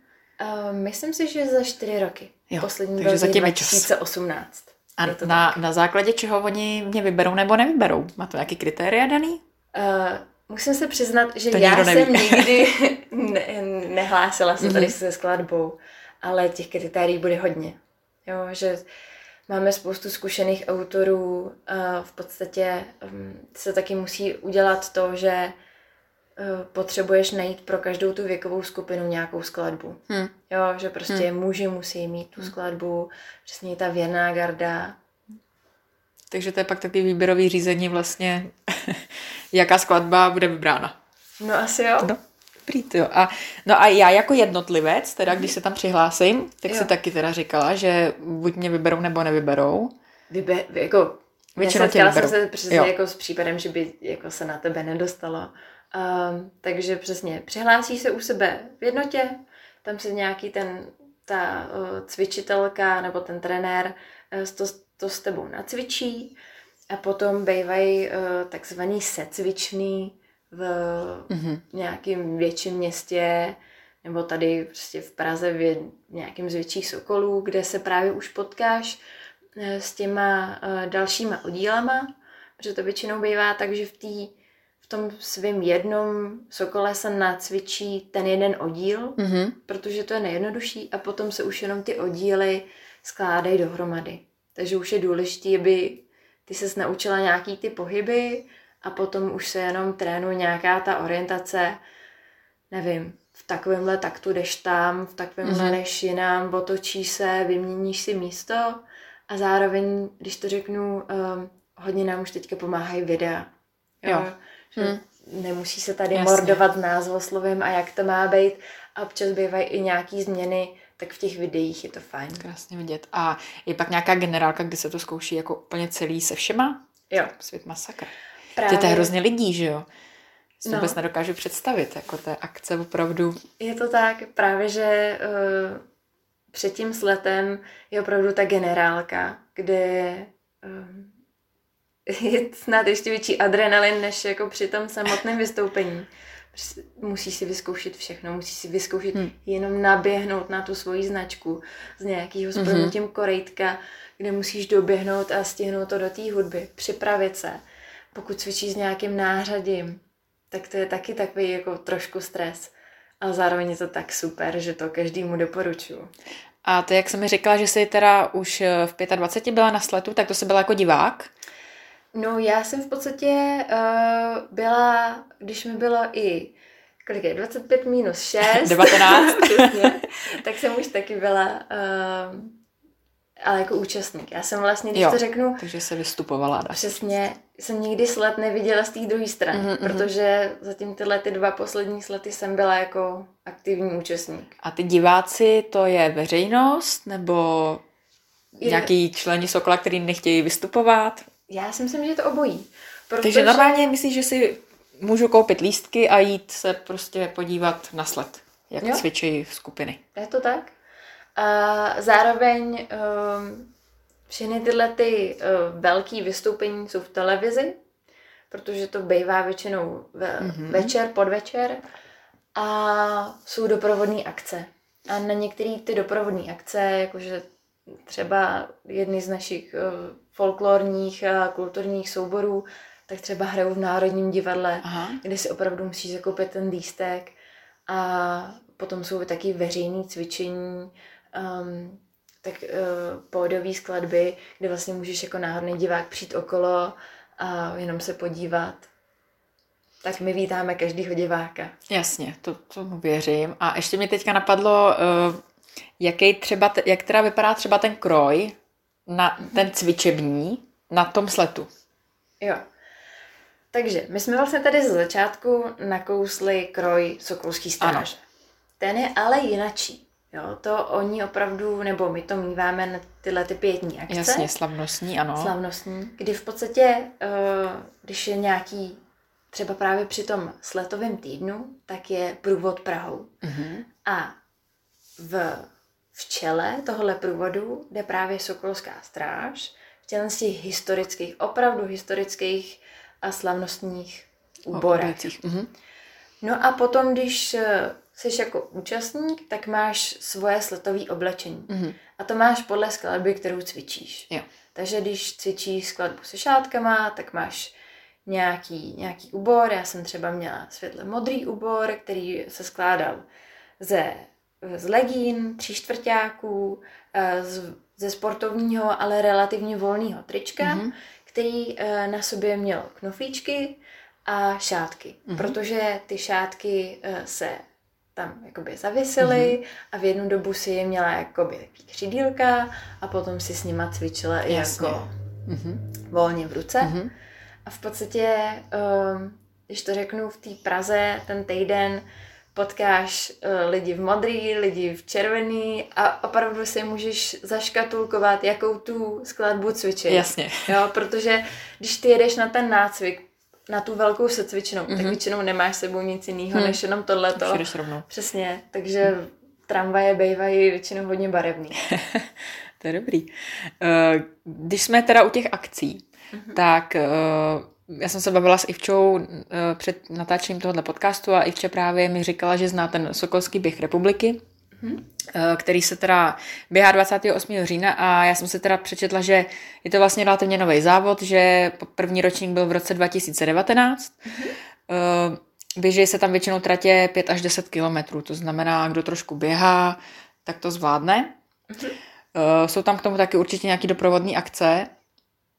Uh, myslím si, že za 4 roky. Jo, Poslední takže zatím 2018. A na, na základě čeho oni mě vyberou nebo nevyberou? Má to nějaký kritéria daný? Uh, musím se přiznat, že to já jsem nikdy [LAUGHS] ne, nehlásila se tady mm-hmm. se skladbou, ale těch kritérií bude hodně. Jo, že máme spoustu zkušených autorů, a v podstatě um, se taky musí udělat to, že uh, potřebuješ najít pro každou tu věkovou skupinu nějakou skladbu. Hmm. Jo, že prostě hmm. muži musí mít tu hm. skladbu, přesně ta věrná garda. Takže to je pak takový výběrový řízení vlastně, [LAUGHS] jaká skladba bude vybrána. No asi jo. No. Dobrý, jo. A, no a já jako jednotlivec, teda když se tam přihlásím, tak jo. si taky teda říkala, že buď mě vyberou nebo nevyberou. Vybe, jako, Většinou tě jsem se přesně jo. jako s případem, že by jako se na tebe nedostalo. Um, takže přesně, přihlásí se u sebe v jednotě, tam se nějaký ten, ta uh, cvičitelka nebo ten trenér uh, to, to s tebou nacvičí a potom bývají uh, takzvaný secvičný, v mm-hmm. nějakém větším městě, nebo tady prostě v Praze v nějakém z větších sokolů, kde se právě už potkáš eh, s těma eh, dalšíma oddílama, protože to většinou bývá tak, že v, tý, v tom svém jednom sokole se nacvičí ten jeden oddíl, mm-hmm. protože to je nejjednodušší a potom se už jenom ty oddíly skládají dohromady. Takže už je důležité, aby ty ses naučila nějaký ty pohyby, a potom už se jenom trénuje nějaká ta orientace, nevím, v takovémhle taktu jdeš tam, v takovémhle mm-hmm. jdeš jinam, otočí se, vyměníš si místo a zároveň, když to řeknu, um, hodně nám už teďka pomáhají videa. Jo. jo. Že mm. Nemusí se tady Jasně. mordovat názvoslovím a jak to má být a občas bývají i nějaký změny, tak v těch videích je to fajn. Krásně vidět. A je pak nějaká generálka, kdy se to zkouší jako úplně celý se všema? Jo. Svět masakr. Právě. To je hrozně lidí, že jo? Si no. vůbec nedokážu představit, jako té akce opravdu. Je to tak, právě, že uh, před tím sletem je opravdu ta generálka, kde uh, [LAUGHS] je snad ještě větší adrenalin, než jako při tom samotném vystoupení. Musíš si vyzkoušet všechno, musíš si vyzkoušet hmm. jenom naběhnout na tu svoji značku z nějakého splnutím mm-hmm. korejtka, kde musíš doběhnout a stihnout to do té hudby, připravit se pokud cvičí s nějakým nářadím, tak to je taky takový jako trošku stres. A zároveň je to tak super, že to každému doporučuju. A to, jak jsem mi říkala, že jsi teda už v 25 byla na sletu, tak to jsi byla jako divák? No, já jsem v podstatě uh, byla, když mi bylo i kolik je, 25 minus 6. 19. [LAUGHS] [LAUGHS] tak jsem už taky byla uh, ale jako účastník. Já jsem vlastně, když jo, to řeknu... takže se vystupovala. Dá přesně, jsem nikdy sled neviděla z té druhé strany, mm-hmm. protože zatím tyhle ty dva poslední slety jsem byla jako aktivní účastník. A ty diváci, to je veřejnost, nebo je... nějaký členi Sokola, který nechtějí vystupovat? Já si myslím, že je to obojí. Protože... Takže normálně myslíš, že si můžu koupit lístky a jít se prostě podívat na sled, jak jo? cvičí skupiny. Je to tak? A zároveň um, všechny tyhle ty uh, velké vystoupení jsou v televizi, protože to bývá většinou ve, mm-hmm. večer, podvečer a jsou doprovodné akce. A na některé ty doprovodné akce, jakože třeba jedny z našich uh, folklorních a kulturních souborů, tak třeba hrajou v Národním divadle, Aha. kde si opravdu musíš zakoupit ten lístek a potom jsou taky veřejné cvičení, um, tak uh, pódové skladby, kde vlastně můžeš jako náhodný divák přijít okolo a jenom se podívat. Tak my vítáme každýho diváka. Jasně, to, tomu věřím. A ještě mi teďka napadlo, uh, jaký třeba, jak teda vypadá třeba ten kroj, na ten cvičební, na tom sletu. Jo. Takže my jsme vlastně tady ze začátku nakousli kroj Sokolský stráže. Ten je ale jinačí. Jo, to oni opravdu, nebo my to míváme na tyhle ty pětní akce. Jasně, slavnostní, ano. Slavnostní, kdy v podstatě, uh, když je nějaký, třeba právě při tom sletovém týdnu, tak je průvod Prahou. Mm-hmm. A v, v čele tohohle průvodu jde právě Sokolská stráž v z těch historických, opravdu historických a slavnostních úborech. Mm-hmm. No a potom, když eh, jsi jako účastník, tak máš svoje sletové oblečení. Mm-hmm. A to máš podle skladby, kterou cvičíš. Jo. Takže když cvičíš skladbu se šátkama, tak máš nějaký, nějaký úbor. Já jsem třeba měla světle modrý úbor, který se skládal ze, z legín, tří čtvrtáků, eh, z, ze sportovního, ale relativně volného trička, mm-hmm. který eh, na sobě měl knoflíčky a šátky. Mm-hmm. Protože ty šátky eh, se tam jakoby zavisely mm-hmm. a v jednu dobu si je měla jakoby křidílka a potom si s nima cvičila i jako mm-hmm. volně v ruce. Mm-hmm. A v podstatě, um, když to řeknu, v té Praze ten týden potkáš uh, lidi v modrý, lidi v červený a opravdu si můžeš zaškatulkovat, jakou tu skladbu cvičit. Jasně. Jo, protože když ty jedeš na ten nácvik, na tu velkou secvičnou, mm-hmm. tak mhm. většinou nemáš sebou nic jiného, hmm. než jenom tohleto. Jdeš rovnou. Přesně, takže mm. tramvaje bývají většinou hodně barevný. [LAUGHS] to je dobrý. Uh, když jsme teda u těch akcí, mm-hmm. tak uh, já jsem se bavila s Ivčou uh, před natáčením tohoto podcastu a Ivča právě mi říkala, že zná ten Sokolský běh republiky, mm-hmm. uh, který se teda běhá 28. října a já jsem se teda přečetla, že je to vlastně relativně nový závod, že první ročník byl v roce 2019. Mm-hmm. Uh, běží se tam většinou tratě 5 až 10 kilometrů, to znamená, kdo trošku běhá, tak to zvládne. Uh, jsou tam k tomu taky určitě nějaké doprovodné akce.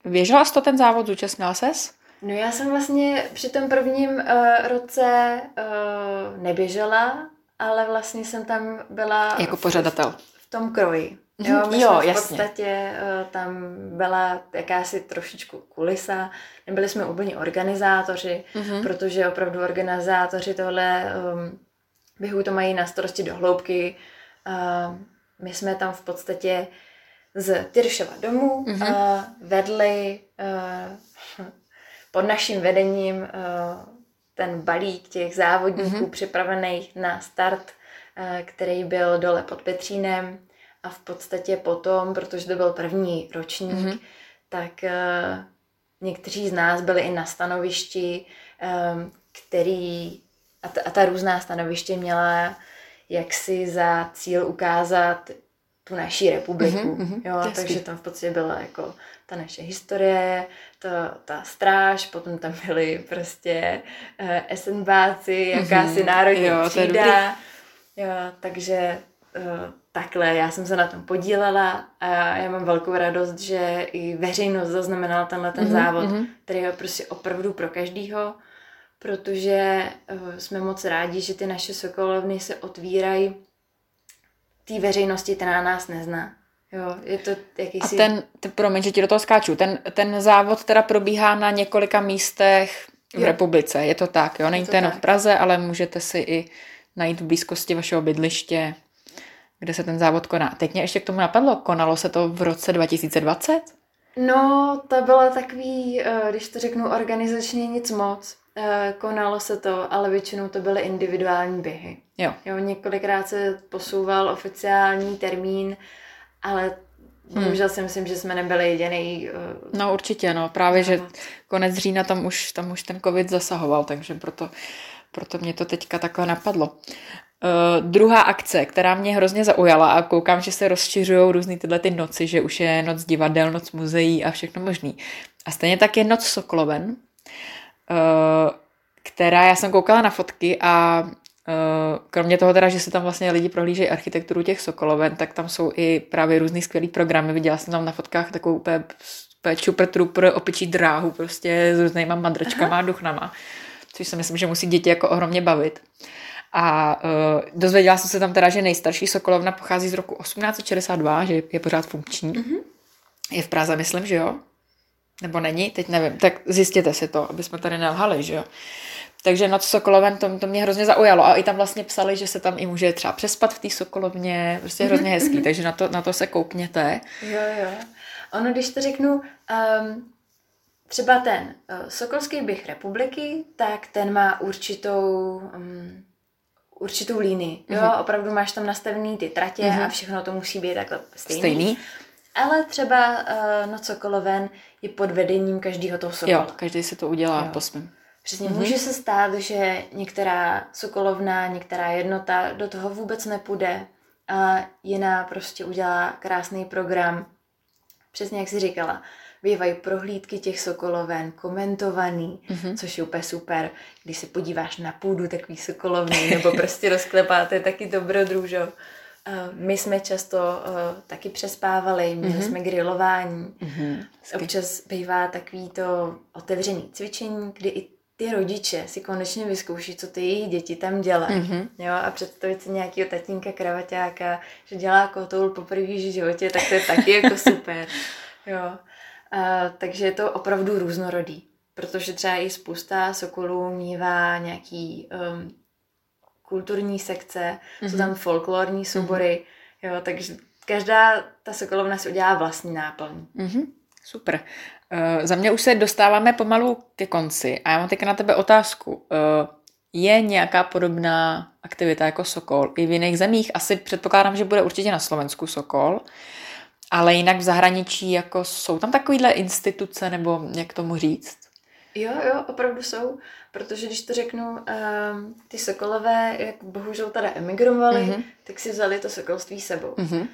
Běžela jsi to ten závod, zúčastnila ses? No já jsem vlastně při tom prvním uh, roce uh, neběžela, ale vlastně jsem tam byla... Jako pořadatel. V, v tom kroji. Mhm. Jo, my jo, jsme v jasně. podstatě uh, tam byla jakási trošičku kulisa. Nebyli jsme úplně organizátoři, mm-hmm. protože opravdu organizátoři tohle um, běhu to mají na starosti do hloubky. Uh, my jsme tam v podstatě z Tyršova domu mm-hmm. uh, vedli uh, pod naším vedením uh, ten balík těch závodníků mm-hmm. připravených na start, uh, který byl dole pod Petřínem a v podstatě potom, protože to byl první ročník, mm-hmm. tak uh, někteří z nás byli i na stanovišti, um, který a ta, a ta různá stanoviště měla jaksi za cíl ukázat tu naší republiku. Mm-hmm, jo, takže tam v podstatě byla jako ta naše historie, ta, ta stráž, potom tam byly prostě uh, esenbáci, jakási mm-hmm, národní jo, třída. Jo, takže uh, takhle, já jsem se na tom podílela a já mám velkou radost, že i veřejnost zaznamenala tenhle ten mm-hmm, závod, mm-hmm. který je prostě opravdu pro každýho, protože uh, jsme moc rádi, že ty naše sokolovny se otvírají té veřejnosti, která nás nezná. Jo, je to jakýsi... A ten, ten, promiň, že ti do toho skáču, ten, ten závod teda probíhá na několika místech v jo. republice, je to tak, jo? Není to, jenom v Praze, ale můžete si i najít v blízkosti vašeho bydliště, kde se ten závod koná. Teď mě ještě k tomu napadlo, konalo se to v roce 2020? No, to bylo takový, eh, když to řeknu organizačně nic moc. Eh, konalo se to, ale většinou to byly individuální běhy. Jo. jo několikrát se posouval oficiální termín, ale Hmm. Bohužel si myslím, že jsme nebyli jediný. Uh, no určitě, no. Právě, že konec října tam už, tam už ten covid zasahoval, takže proto, proto mě to teďka takhle napadlo. Uh, druhá akce, která mě hrozně zaujala a koukám, že se rozšiřují různý tyhle ty noci, že už je noc divadel, noc muzeí a všechno možný. A stejně tak je noc Sokloven, která, já jsem koukala na fotky a Eh, kromě toho teda, že se tam vlastně lidi prohlížejí architekturu těch Sokoloven, tak tam jsou i právě různý skvělý programy. Viděla jsem tam na fotkách takovou úplně, úplně čupr trupr opičí dráhu prostě s různýma madrčkama a duchnama, což si myslím, že musí děti jako ohromně bavit. A uh, dozvěděla jsem se tam teda, že nejstarší Sokolovna pochází z roku 1862, že je pořád funkční. Mm-hmm. Je v Praze, myslím, že jo? Nebo není? Teď nevím. Tak zjistěte si to, aby jsme tady nelhali, že jo? Takže nad Sokolovem to, to mě hrozně zaujalo. A i tam vlastně psali, že se tam i může třeba přespat v té Sokolovně. Prostě hrozně hezký, takže na to, na to se koukněte. Jo, jo. Ono, když to řeknu, um, třeba ten uh, Sokolský běh republiky, tak ten má určitou, um, určitou línii. Jo, mm-hmm. opravdu máš tam nastavený ty tratě mm-hmm. a všechno to musí být takhle stejný. Stejný. Ale třeba uh, Noc Sokoloven je pod vedením každého toho sokola. Jo, každý si to udělá jo. po svém. Přesně, mm-hmm. může se stát, že některá sokolovna, některá jednota do toho vůbec nepůjde a jiná prostě udělá krásný program. Přesně jak jsi říkala, bývají prohlídky těch sokoloven, komentovaný, mm-hmm. což je úplně super. Když se podíváš na půdu takový sokolovny, nebo prostě rozklepáte taky dobrodružo. My jsme často uh, taky přespávali, měli mm-hmm. jsme grilování. Mm-hmm. Občas bývá takový to otevřený cvičení, kdy i ty rodiče si konečně vyzkouší, co ty jejich děti tam dělají. Mm-hmm. Jo, a představit si nějakého tatínka kravaťáka, že dělá kotoul poprvé v životě, tak to je taky jako [LAUGHS] super. Jo. A, takže je to opravdu různorodý. Protože třeba i spousta sokolů mívá nějaký um, kulturní sekce, mm-hmm. jsou tam folklorní soubory, mm-hmm. jo, takže každá ta sokolovna si udělá vlastní náplň. Mm-hmm. Super. Uh, za mě už se dostáváme pomalu ke konci a já mám teď na tebe otázku. Uh, je nějaká podobná aktivita jako Sokol i v jiných zemích? Asi předpokládám, že bude určitě na Slovensku Sokol, ale jinak v zahraničí jako jsou tam takovýhle instituce, nebo jak tomu říct? Jo, jo, opravdu jsou, protože když to řeknu, um, ty sokolové, jak bohužel teda emigrovali, mm-hmm. tak si vzali to sokolství sebou. Mm-hmm.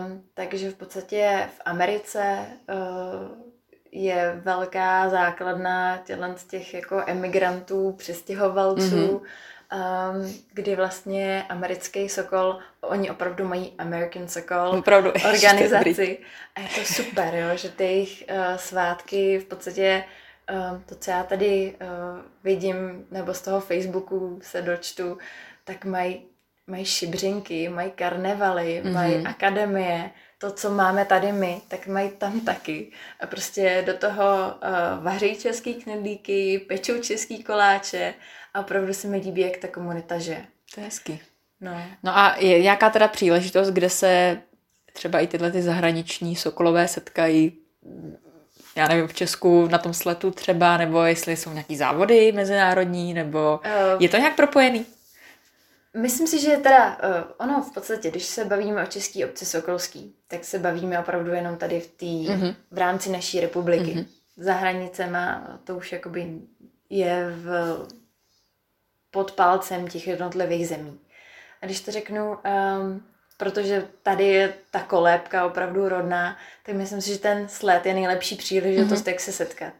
Um, takže v podstatě v Americe uh, je velká základna tělen z těch jako emigrantů, přestěhovalců, mm-hmm. um, kdy vlastně americký Sokol, oni opravdu mají American Sokol opravdu, [LAUGHS] organizaci a je to super, jo, že ty jejich uh, svátky v podstatě uh, to, co já tady uh, vidím, nebo z toho Facebooku se dočtu, tak mají mají šibřinky, mají karnevaly, mm-hmm. mají akademie, to, co máme tady my, tak mají tam taky. A prostě do toho uh, vaří český knedlíky, pečou český koláče a opravdu se mi líbí, jak ta komunita žije. To je hezký. No. no a je nějaká teda příležitost, kde se třeba i tyhle ty zahraniční sokolové setkají já nevím, v Česku na tom sletu třeba, nebo jestli jsou nějaký závody mezinárodní, nebo uh, je to nějak propojený? Myslím si, že teda uh, ono v podstatě, když se bavíme o český obci Sokolský, tak se bavíme opravdu jenom tady v, tý, mm-hmm. v rámci naší republiky. Mm-hmm. Za hranicema to už jakoby je v, pod palcem těch jednotlivých zemí. A když to řeknu, um, protože tady je ta kolébka opravdu rodná, tak myslím si, že ten sled je nejlepší příležitost, mm-hmm. jak se setkat.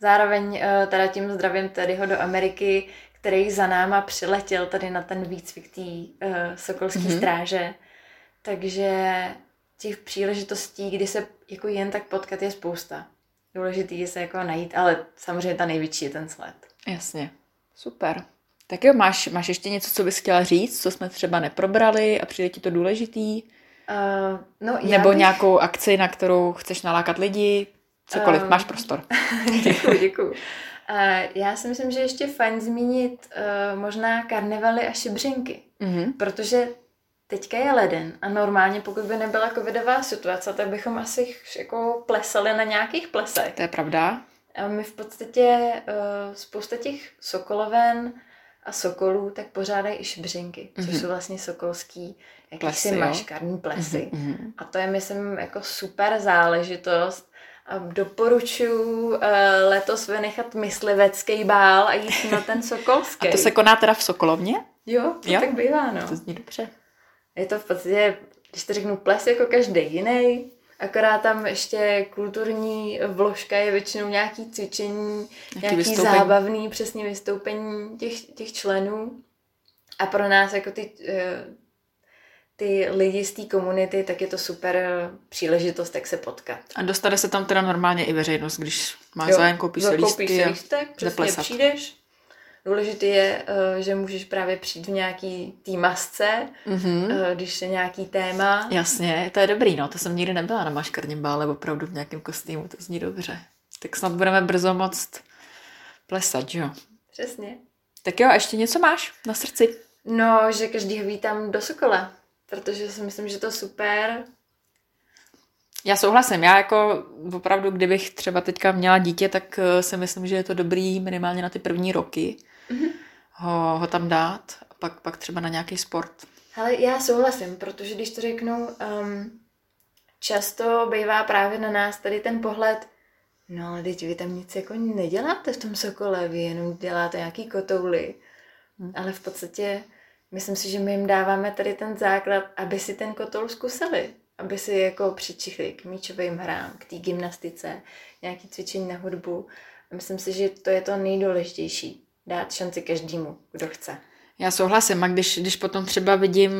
Zároveň uh, teda tím zdravím tady ho do Ameriky, který za náma přiletěl tady na ten výcvik té uh, sokolské mm-hmm. stráže. Takže těch příležitostí, kdy se jako jen tak potkat, je spousta. Důležitý je se jako najít, ale samozřejmě ta největší je ten sled. Jasně, super. Tak jo, máš, máš ještě něco, co bys chtěla říct, co jsme třeba neprobrali a přijde ti to důležitý? Uh, no, Nebo bych... nějakou akci, na kterou chceš nalákat lidi? Cokoliv, um... máš prostor. [LAUGHS] děkuji, děkuji. Uh, já si myslím, že ještě fajn zmínit uh, možná karnevaly a šibřinky, mm-hmm. protože teďka je leden a normálně, pokud by nebyla covidová situace, tak bychom asi jako plesali na nějakých plesech. To je pravda. A my v podstatě uh, spousta těch sokoloven a sokolů tak pořádají i šibřinky, mm-hmm. což jsou vlastně sokolský jakýsi maškarní plesy. Mm-hmm. A to je, myslím, jako super záležitost, a doporučuji uh, letos vynechat myslivecký bál a jít na ten sokolský. [LAUGHS] A to se koná teda v Sokolovně? Jo, to jo? tak bývá, no. To zní dobře. Je to v podstatě, když to řeknu, ples jako každý jiný, akorát tam ještě kulturní vložka je většinou nějaký cvičení, nějaký, nějaký zábavný přesně vystoupení těch, těch členů. A pro nás jako ty uh, ty lidi z té komunity, tak je to super příležitost, jak se potkat. A dostane se tam teda normálně i veřejnost, když máš zájem, koupíš si lístky a lístek, přesně přijdeš. Důležité je, eh, že můžeš právě přijít v nějaký tý masce, mm-hmm. když je nějaký téma. Jasně, to je dobrý, no, to jsem nikdy nebyla na maškarním bále, opravdu v nějakém kostýmu, to zní dobře. Tak snad budeme brzo moct plesat, jo? Přesně. Tak jo, a ještě něco máš na srdci? No, že každýho vítám do Sokola protože si myslím, že to super. Já souhlasím. Já jako opravdu, kdybych třeba teďka měla dítě, tak eh, si myslím, že je to dobrý minimálně na ty první roky mm-hmm. ho, ho tam dát. A pak, pak třeba na nějaký sport. Ale já souhlasím, protože když to řeknu, um, často bývá právě na nás tady ten pohled, no ale teď vy tam nic jako neděláte v tom Sokole, vy jenom děláte nějaký kotouly. Hmm. Ale v podstatě myslím si, že my jim dáváme tady ten základ, aby si ten kotoul zkusili. Aby si jako přičichli k míčovým hrám, k té gymnastice, nějaký cvičení na hudbu. A myslím si, že to je to nejdůležitější. Dát šanci každému, kdo chce. Já souhlasím. A když, když potom třeba vidím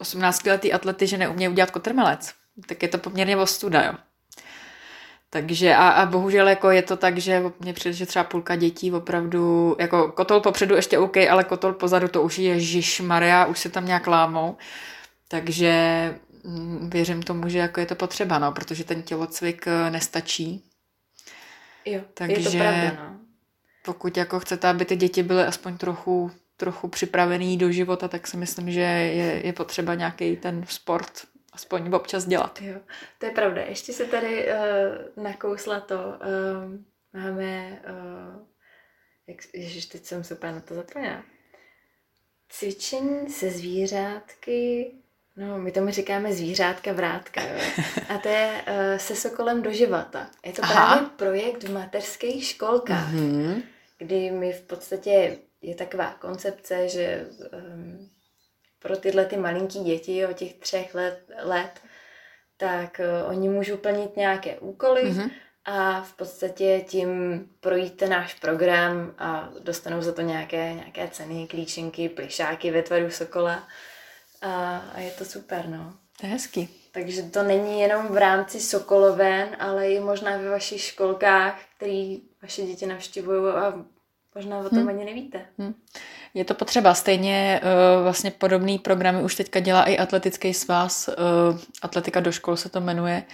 18-letý eh, atlety, že neumějí udělat kotrmelec, tak je to poměrně ostuda, jo. Takže a, a bohužel jako je to tak, že mě přijde, že třeba půlka dětí opravdu, jako kotol popředu ještě OK, ale kotol pozadu to už je Žiž Maria, už se tam nějak lámou. Takže mm, věřím tomu, že jako je to potřeba, no, protože ten tělocvik eh, nestačí. Jo, Takže je to pravda, no. Pokud jako chcete, aby ty děti byly aspoň trochu, trochu připravený do života, tak si myslím, že je, je potřeba nějaký ten sport aspoň občas dělat. Jo, to je pravda. Ještě se tady uh, nakousla to, uh, máme, uh, jak, ježiš, teď jsem super na to zapomněla. Cvičení se zvířátky, no my tomu říkáme zvířátka vrátka, jo. A to je uh, se sokolem do života. Je to Aha. právě projekt v mateřských školkách, mm-hmm. kdy my v podstatě je taková koncepce, že um, pro tyhle ty malinký děti o těch třech let, let tak uh, oni můžou plnit nějaké úkoly mm-hmm. a v podstatě tím projít ten náš program a dostanou za to nějaké, nějaké ceny, klíčenky, plišáky ve tvaru sokola a, a je to super, no. To je hezky. Takže to není jenom v rámci Sokoloven, ale i možná ve vašich školkách, který vaše děti navštěvují a možná o tom hmm. ani nevíte. Hmm. Je to potřeba. Stejně uh, vlastně podobný programy už teďka dělá i atletický svaz. Uh, Atletika do škol se to jmenuje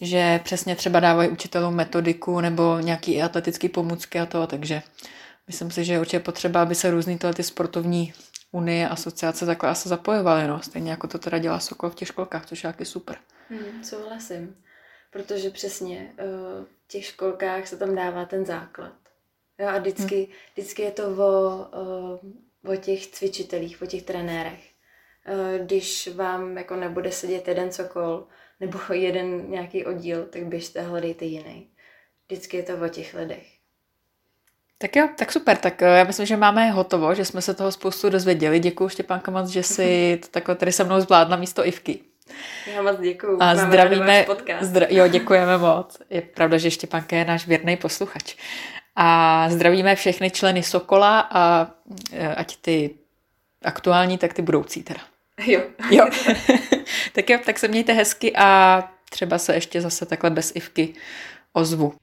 že přesně třeba dávají učitelům metodiku nebo nějaký atletický pomůcky a to, takže myslím si, že je určitě potřeba, aby se různý tyhle ty sportovní unie, asociace takhle asi zapojovaly, no. Stejně jako to teda dělá Sokol v těch školkách, což je taky super. Hmm, souhlasím, protože přesně uh, v těch školkách se tam dává ten základ. Jo, a vždycky, hmm. vždycky je to o, o těch cvičitelích, o těch trenérech. Když vám jako nebude sedět jeden sokol nebo [LAUGHS] jeden nějaký oddíl, tak běžte a hledejte jiný. Vždycky je to o těch lidech. Tak jo, tak super. Tak eh, já myslím, že máme hotovo, že jsme se toho spoustu dozvěděli. Děkuji Štěpánka moc, že jsi to takhle tady se mnou zvládla místo Ivky. Já moc děkuji. A Máme zdravíme. Zdra, jo, děkujeme moc. Je pravda, že Štěpánka je náš věrný posluchač. A zdravíme všechny členy Sokola a e, ať ty aktuální, tak ty budoucí teda. Jo. jo. [LAUGHS] [LAUGHS] tak jo, tak se mějte hezky a třeba se ještě zase takhle bez Ivky ozvu.